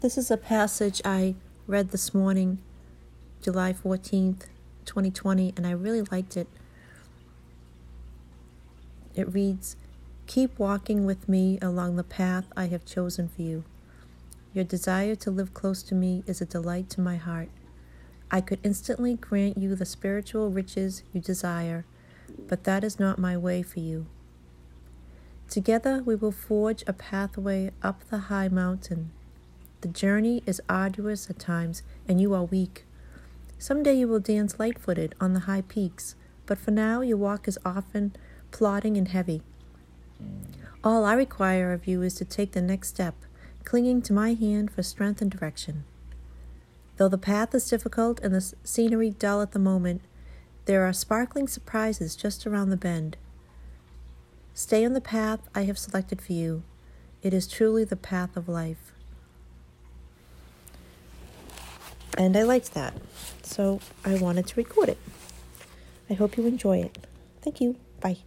This is a passage I read this morning, July 14th, 2020, and I really liked it. It reads Keep walking with me along the path I have chosen for you. Your desire to live close to me is a delight to my heart. I could instantly grant you the spiritual riches you desire, but that is not my way for you. Together we will forge a pathway up the high mountain the journey is arduous at times, and you are weak. Some day you will dance light footed on the high peaks, but for now your walk is often plodding and heavy. All I require of you is to take the next step, clinging to my hand for strength and direction. Though the path is difficult and the scenery dull at the moment, there are sparkling surprises just around the bend. Stay on the path I have selected for you. It is truly the path of life. And I liked that. So I wanted to record it. I hope you enjoy it. Thank you. Bye.